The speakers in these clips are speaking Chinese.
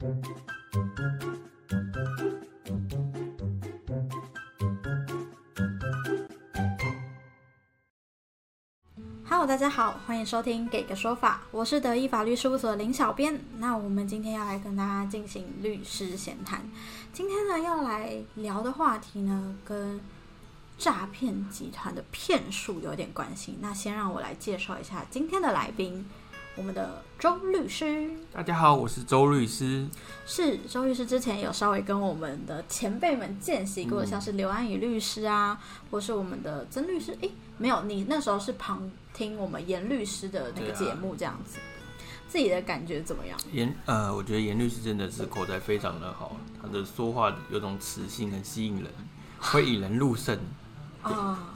Hello，大家好，欢迎收听《给个说法》，我是德意法律事务所林小编。那我们今天要来跟大家进行律师闲谈。今天呢，要来聊的话题呢，跟诈骗集团的骗术有点关系。那先让我来介绍一下今天的来宾，我们的周律师。大家好，我是周律师。是周律师之前有稍微跟我们的前辈们见习过，嗯像是刘安宇律师啊，或是我们的曾律师。诶，没有，你那时候是旁听我们严律师的那个节目，这样子，自己的感觉怎么样？严呃，我觉得严律师真的是口才非常的好，他的说话有种磁性，很吸引人，会引人入胜。啊！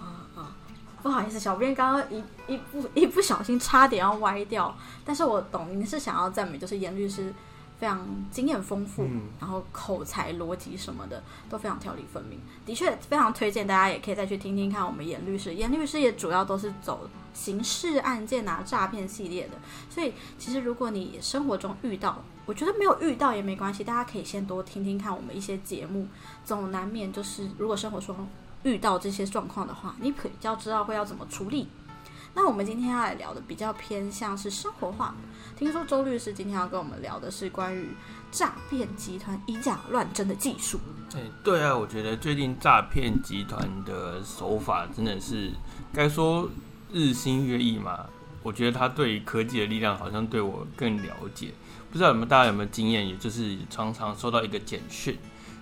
不好意思，小编刚刚一一不一不小心差点要歪掉，但是我懂您是想要赞美，就是严律师非常经验丰富，嗯然后口才、逻辑什么的都非常条理分明，的确非常推荐大家也可以再去听听看我们严律师。严律师也主要都是走刑事案件啊、诈骗系列的，所以其实如果你生活中遇到，我觉得没有遇到也没关系，大家可以先多听听看我们一些节目，总难免就是如果生活中遇到这些状况的话，你比较知道会要怎么处理。那我们今天要来聊的比较偏向是生活化。听说周律师今天要跟我们聊的是关于诈骗集团以假乱真的技术。哎、对啊，我觉得最近诈骗集团的手法真的是该说日新月异嘛。我觉得他对于科技的力量好像对我更了解。不知道有没有大家有没有经验，也就是常常收到一个简讯，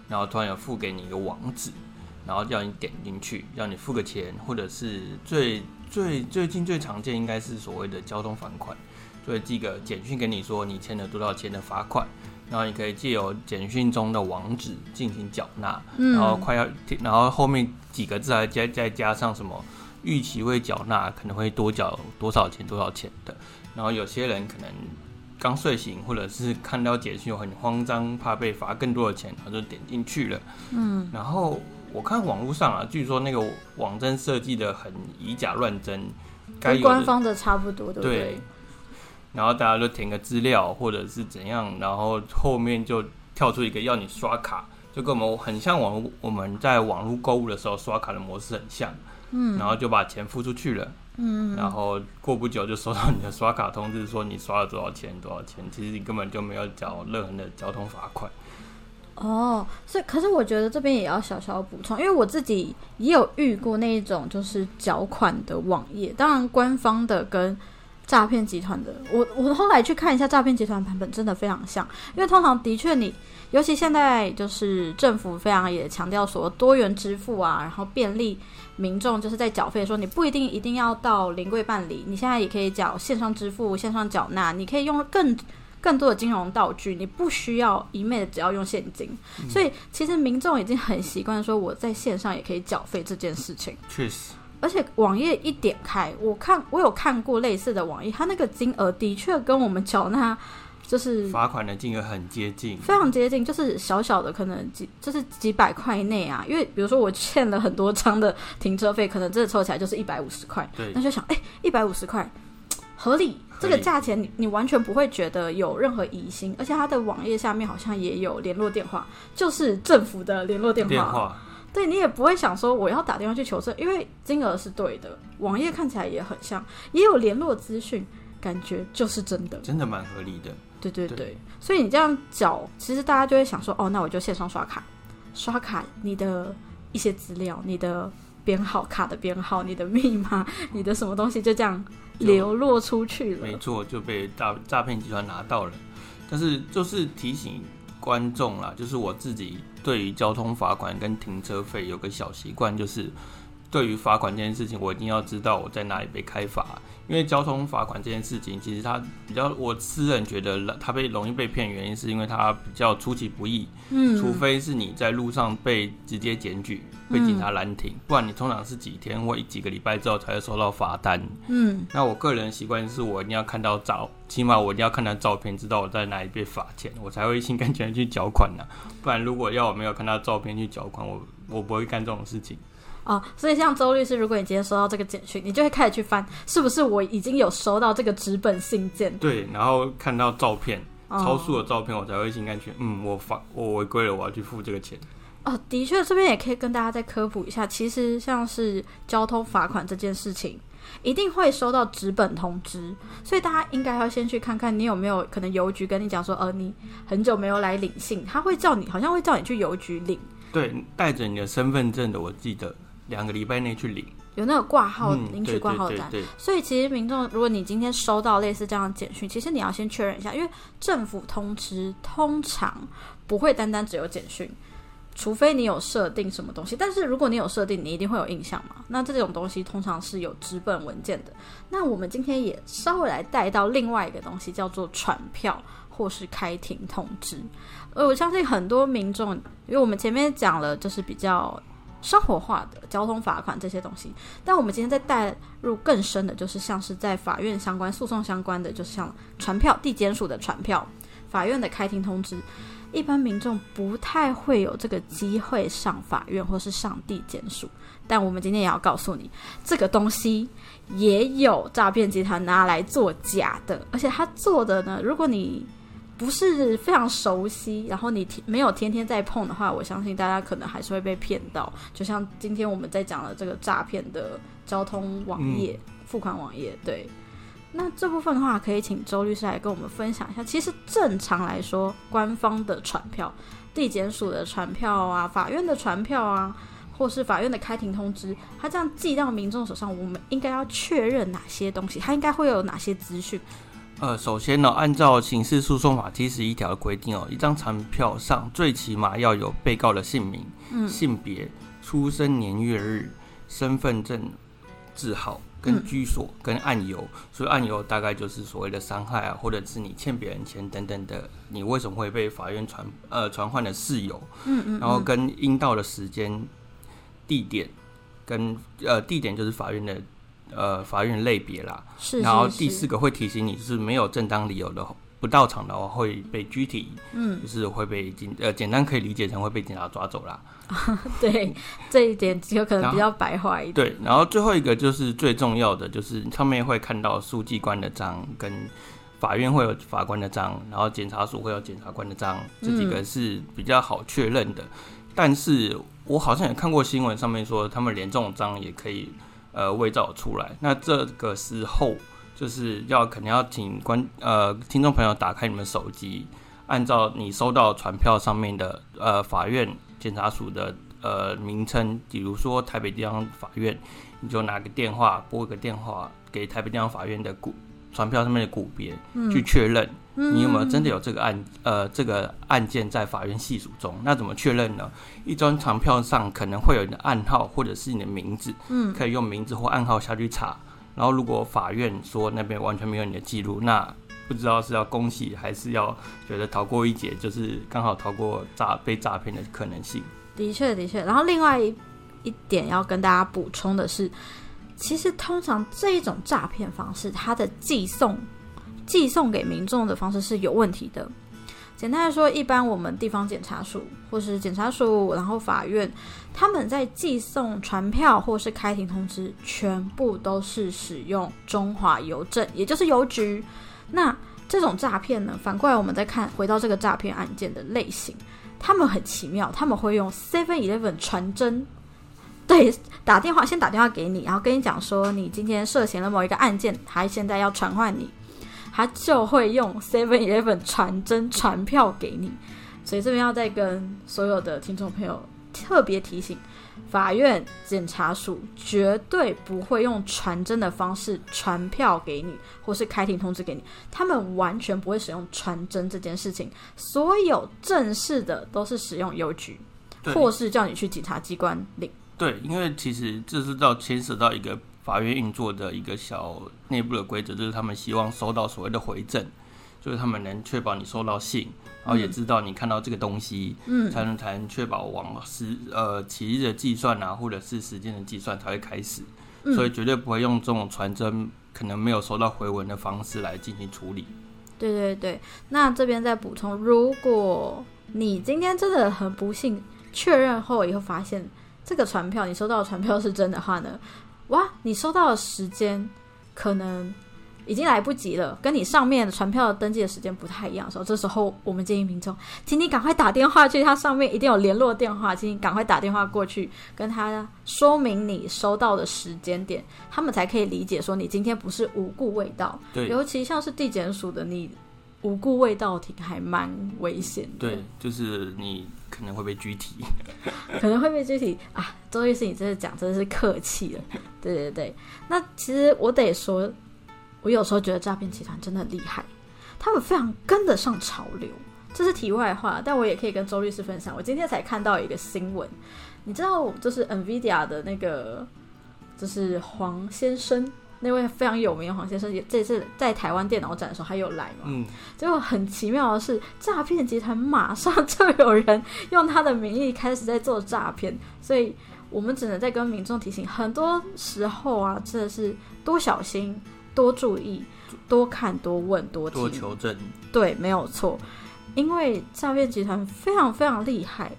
然后突然有付给你一个网址，然后叫你点进去，要你付个钱，或者是最最最近最常见应该是所谓的交通罚款，就会寄个简讯给你说你欠了多少钱的罚款，然后你可以借由简讯中的网址进行缴纳，嗯。然后快要，然后后面几个字还加再加上什么预期未缴纳，可能会多缴多少钱多少钱的，然后有些人可能刚睡醒，或者是看到简讯很慌张，怕被罚更多的钱，然后就点进去了。嗯，然后我看网络上啊，据说那个网站设计的很以假乱真，该跟官方的差不多，对不对，然后大家就填个资料或者是怎样，然后后面就跳出一个要你刷卡，就跟我们很像网络我们在网络购物的时候刷卡的模式很像，嗯。然后就把钱付出去了，嗯，然后过不久就收到你的刷卡通知，说你刷了多少钱多少钱，其实你根本就没有缴任何的交通罚款。哦，所以可是我觉得这边也要小小补充，因为我自己也有遇过那一种就是缴款的网页，当然官方的跟诈骗集团的，我我后来去看一下诈骗集团版本，真的非常像，因为通常的确你，尤其现在就是政府非常也强调说多元支付啊，然后便利民众就是在缴费的时候，你不一定一定要到临柜办理，你现在也可以缴线上支付、线上缴纳，你可以用更更多的金融道具，你不需要一昧的只要用现金。所以其实民众已经很习惯说我在线上也可以缴费这件事情。确实，而且网页一点开，我看我有看过类似的网页，它那个金额的确跟我们缴纳就是罚款的金额很接近。非常接近，就是小小的可能几就是几百块内啊。因为比如说我欠了很多张的停车费，可能真的凑起来就是一百五十块，对那就想哎一百五十块合理，这个价钱你你完全不会觉得有任何疑心，而且它的网页下面好像也有联络电话，就是政府的联络电话。电话对你也不会想说我要打电话去求证，因为金额是对的，网页看起来也很像，也有联络资讯，感觉就是真的。真的蛮合理的。对对对，对所以你这样缴，其实大家就会想说，哦，那我就线上刷卡，刷卡你的一些资料，你的编号、卡的编号、你的密码、你的什么东西，就这样流落出去了。没错，就被诈诈骗集团拿到了。但是就是提醒观众啦，就是我自己对于交通罚款跟停车费有个小习惯，就是对于罚款这件事情，我一定要知道我在哪里被开罚。因为交通罚款这件事情，其实它比较，我私人觉得它被容易被骗，原因是因为它比较出其不意。嗯，除非是你在路上被直接检举，被警察拦停，不然你通常是几天或几个礼拜之后才会收到罚单。嗯那我个人习惯是我一定要看到照，起码我一定要看到照片，知道我在哪里被罚钱，我才会心甘情愿去缴款呐、不然如果要我没有看到照片去缴款，我我不会干这种事情。哦，所以像周律师，如果你今天收到这个简讯，你就会开始去翻，是不是我已经有收到这个纸本信件？对，然后看到照片，超速的照片，我才会心甘情愿，嗯，我罚我违规了，我要去付这个钱。哦，的确，这边也可以跟大家再科普一下，其实像是交通罚款这件事情。一定会收到纸本通知，所以大家应该要先去看看你有没有可能邮局跟你讲说，呃，你很久没有来领信，他会叫你，好像会叫你去邮局领。对，带着你的身份证的，我记得两个礼拜内去领，有那个挂号领取挂号单。所以其实民众，如果你今天收到类似这样的简讯，其实你要先确认一下，因为政府通知通常不会单单只有简讯。除非你有设定什么东西，但是如果你有设定，你一定会有印象嘛？那这种东西通常是有纸本文件的。那我们今天也稍微来带到另外一个东西，叫做传票或是开庭通知。呃，我相信很多民众，因为我们前面讲了，就是比较生活化的交通罚款这些东西，但我们今天再带入更深的，就是像是在法院相关、诉讼相关的，就是像传票、地检署的传票、法院的开庭通知。一般民众不太会有这个机会上法院或是上地检署，但我们今天也要告诉你，这个东西也有诈骗集团拿来做假的，而且他做的呢，如果你不是非常熟悉，然后你没有天天在碰的话，我相信大家可能还是会被骗到。就像今天我们在讲的这个诈骗的交通网页、付款网页，对。那这部分的话，可以请周律师来跟我们分享一下。其实正常来说，官方的传票、地检署的传票啊、法院的传票啊，或是法院的开庭通知，他这样寄到民众手上，我们应该要确认哪些东西？他应该会有哪些资讯？呃，首先呢，按照刑事诉讼法七十一条的规定哦，一张传票上最起码要有被告的姓名、性别、出生年月日、身份证字号。跟居所、跟案由，所以案由大概就是所谓的伤害啊，或者是你欠别人钱等等的，你为什么会被法院传呃传唤的事由，嗯嗯，然后跟应到的时间、地点，跟呃地点就是法院的呃法院类别啦，是，然后第四个会提醒你，就是没有正当理由的不到场的话会被拘提，嗯，就是会被警呃简单可以理解成会被警察抓走啦。对，这一点有可能比较白话一点。对，然后最后一个就是最重要的，就是上面会看到书记官的章，跟法院会有法官的章，然后检察署会有检察官的章，这几个是比较好确认的。但是我好像也看过新闻上面说，他们连这种章也可以呃伪造出来。那这个时候就是要肯定要请观呃听众朋友打开你们手机，按照你收到传票上面的呃法院。检察署的呃名称，比如说台北地方法院，你就拿个电话拨个电话给台北地方法院的顾传票上面的股别，去确认你有没有真的有这个案呃这个案件在法院系数中。那怎么确认呢？一张传票上可能会有你的暗号或者是你的名字，嗯，可以用名字或暗号下去查。然后如果法院说那边完全没有你的记录，那不知道是要恭喜还是要觉得逃过一劫，就是刚好逃过诈被诈骗的可能性。的确，的确。然后另外一一点要跟大家补充的是，其实通常这一种诈骗方式，它的寄送寄送给民众的方式是有问题的。简单来说，一般我们地方检察署或是检察署，然后法院，他们在寄送传票或是开庭通知，全部都是使用中华邮政，也就是邮局。那这种诈骗呢？反过来，我们再看回到这个诈骗案件的类型，他们很奇妙，他们会用 Seven Eleven 传真，对，打电话先打电话给你，然后跟你讲说你今天涉嫌了某一个案件，他现在要传唤你，他就会用 Seven Eleven 传真传票给你。所以这边要再跟所有的听众朋友特别提醒。法院、检察署绝对不会用传真的方式传票给你，或是开庭通知给你。他们完全不会使用传真这件事情。所有正式的都是使用邮局，或是叫你去警察机关领。对，因为其实这是到牵涉到一个法院运作的一个小内部的规则，就是他们希望收到所谓的回赠，就是他们能确保你收到信。然后也知道你看到这个东西，嗯，才能才能确保往时呃起日的计算啊，或者是时间的计算才会开始，所以绝对不会用这种传真可能没有收到回文的方式来进行处理。对对对，那这边再补充，如果你今天真的很不幸确认后以后发现这个传票你收到的传票是真的话呢，哇，你收到的时间可能。已经来不及了，跟你上面的传票登记的时间不太一样的时候，这时候我们建议民众，请你赶快打电话去，他上面一定有联络电话，请你赶快打电话过去，跟他说明你收到的时间点，他们才可以理解说你今天不是无故未到。对尤其像是地检署的，你无故未到庭还蛮危险的。对，就是你可能会被拘提。可能会被拘提啊，周律师，你真的讲真的是客气了，对对对。那其实我得说，我有时候觉得诈骗集团真的很厉害，他们非常跟得上潮流，这是题外话。但我也可以跟周律师分享，我今天才看到一个新闻，你知道，就是 NVIDIA 的那个，就是黄先生。那位非常有名的黄先生，也这次在台湾电脑展的时候，还有来嘛？嗯，结果很奇妙的是，诈骗集团马上就有人用他的名义开始在做诈骗，所以我们只能再跟民众提醒，很多时候啊，真的是多小心、多注意、多看、多问、多听。多求证。对，没有错，因为诈骗集团非常非常厉害。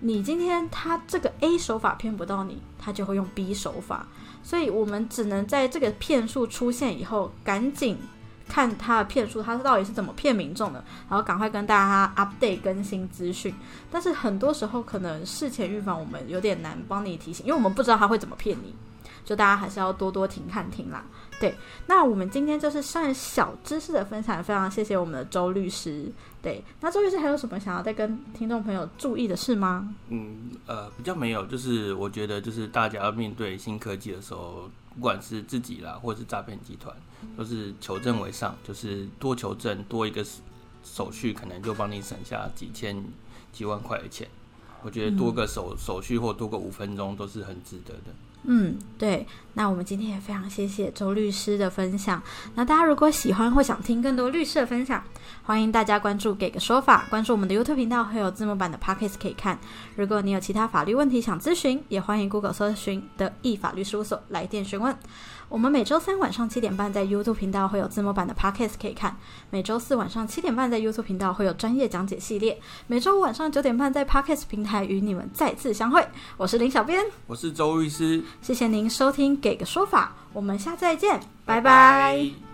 你今天他这个 A 手法骗不到你，他就会用 B 手法，所以我们只能在这个骗术出现以后，赶紧看他的骗术，他到底是怎么骗民众的，然后赶快跟大家 update 更新资讯。但是很多时候可能事前预防，我们有点难帮你提醒，因为我们不知道他会怎么骗你，就大家还是要多多听看听啦。对，那我们今天就是算小知识的分享，非常谢谢我们的周律师。对，那周律师还有什么想要再跟听众朋友注意的事吗？嗯，呃，比较没有，就是我觉得，就是大家要面对新科技的时候，不管是自己啦，或者是诈骗集团，都是求证为上，就是多求证，多一个手续，可能就帮你省下几千、几万块的钱。我觉得多个手手续或多个五分钟都是很值得的。嗯，对。那我们今天也非常谢谢周律师的分享。那大家如果喜欢或想听更多律师的分享，欢迎大家关注“给个说法”，关注我们的 YouTube 频道，会有字幕版的 Podcast 可以看。如果你有其他法律问题想咨询，也欢迎 Google 搜寻的易法律事务所来电询问。我们每周三晚上七点半在 YouTube 频道会有字幕版的 Podcast 可以看，每周四晚上七点半在 YouTube 频道会有专业讲解系列，每周五晚上九点半在 Podcast 平台与你们再次相会。我是林小编，我是周律师，谢谢您收听《给个说法》，我们下次再见，拜拜。拜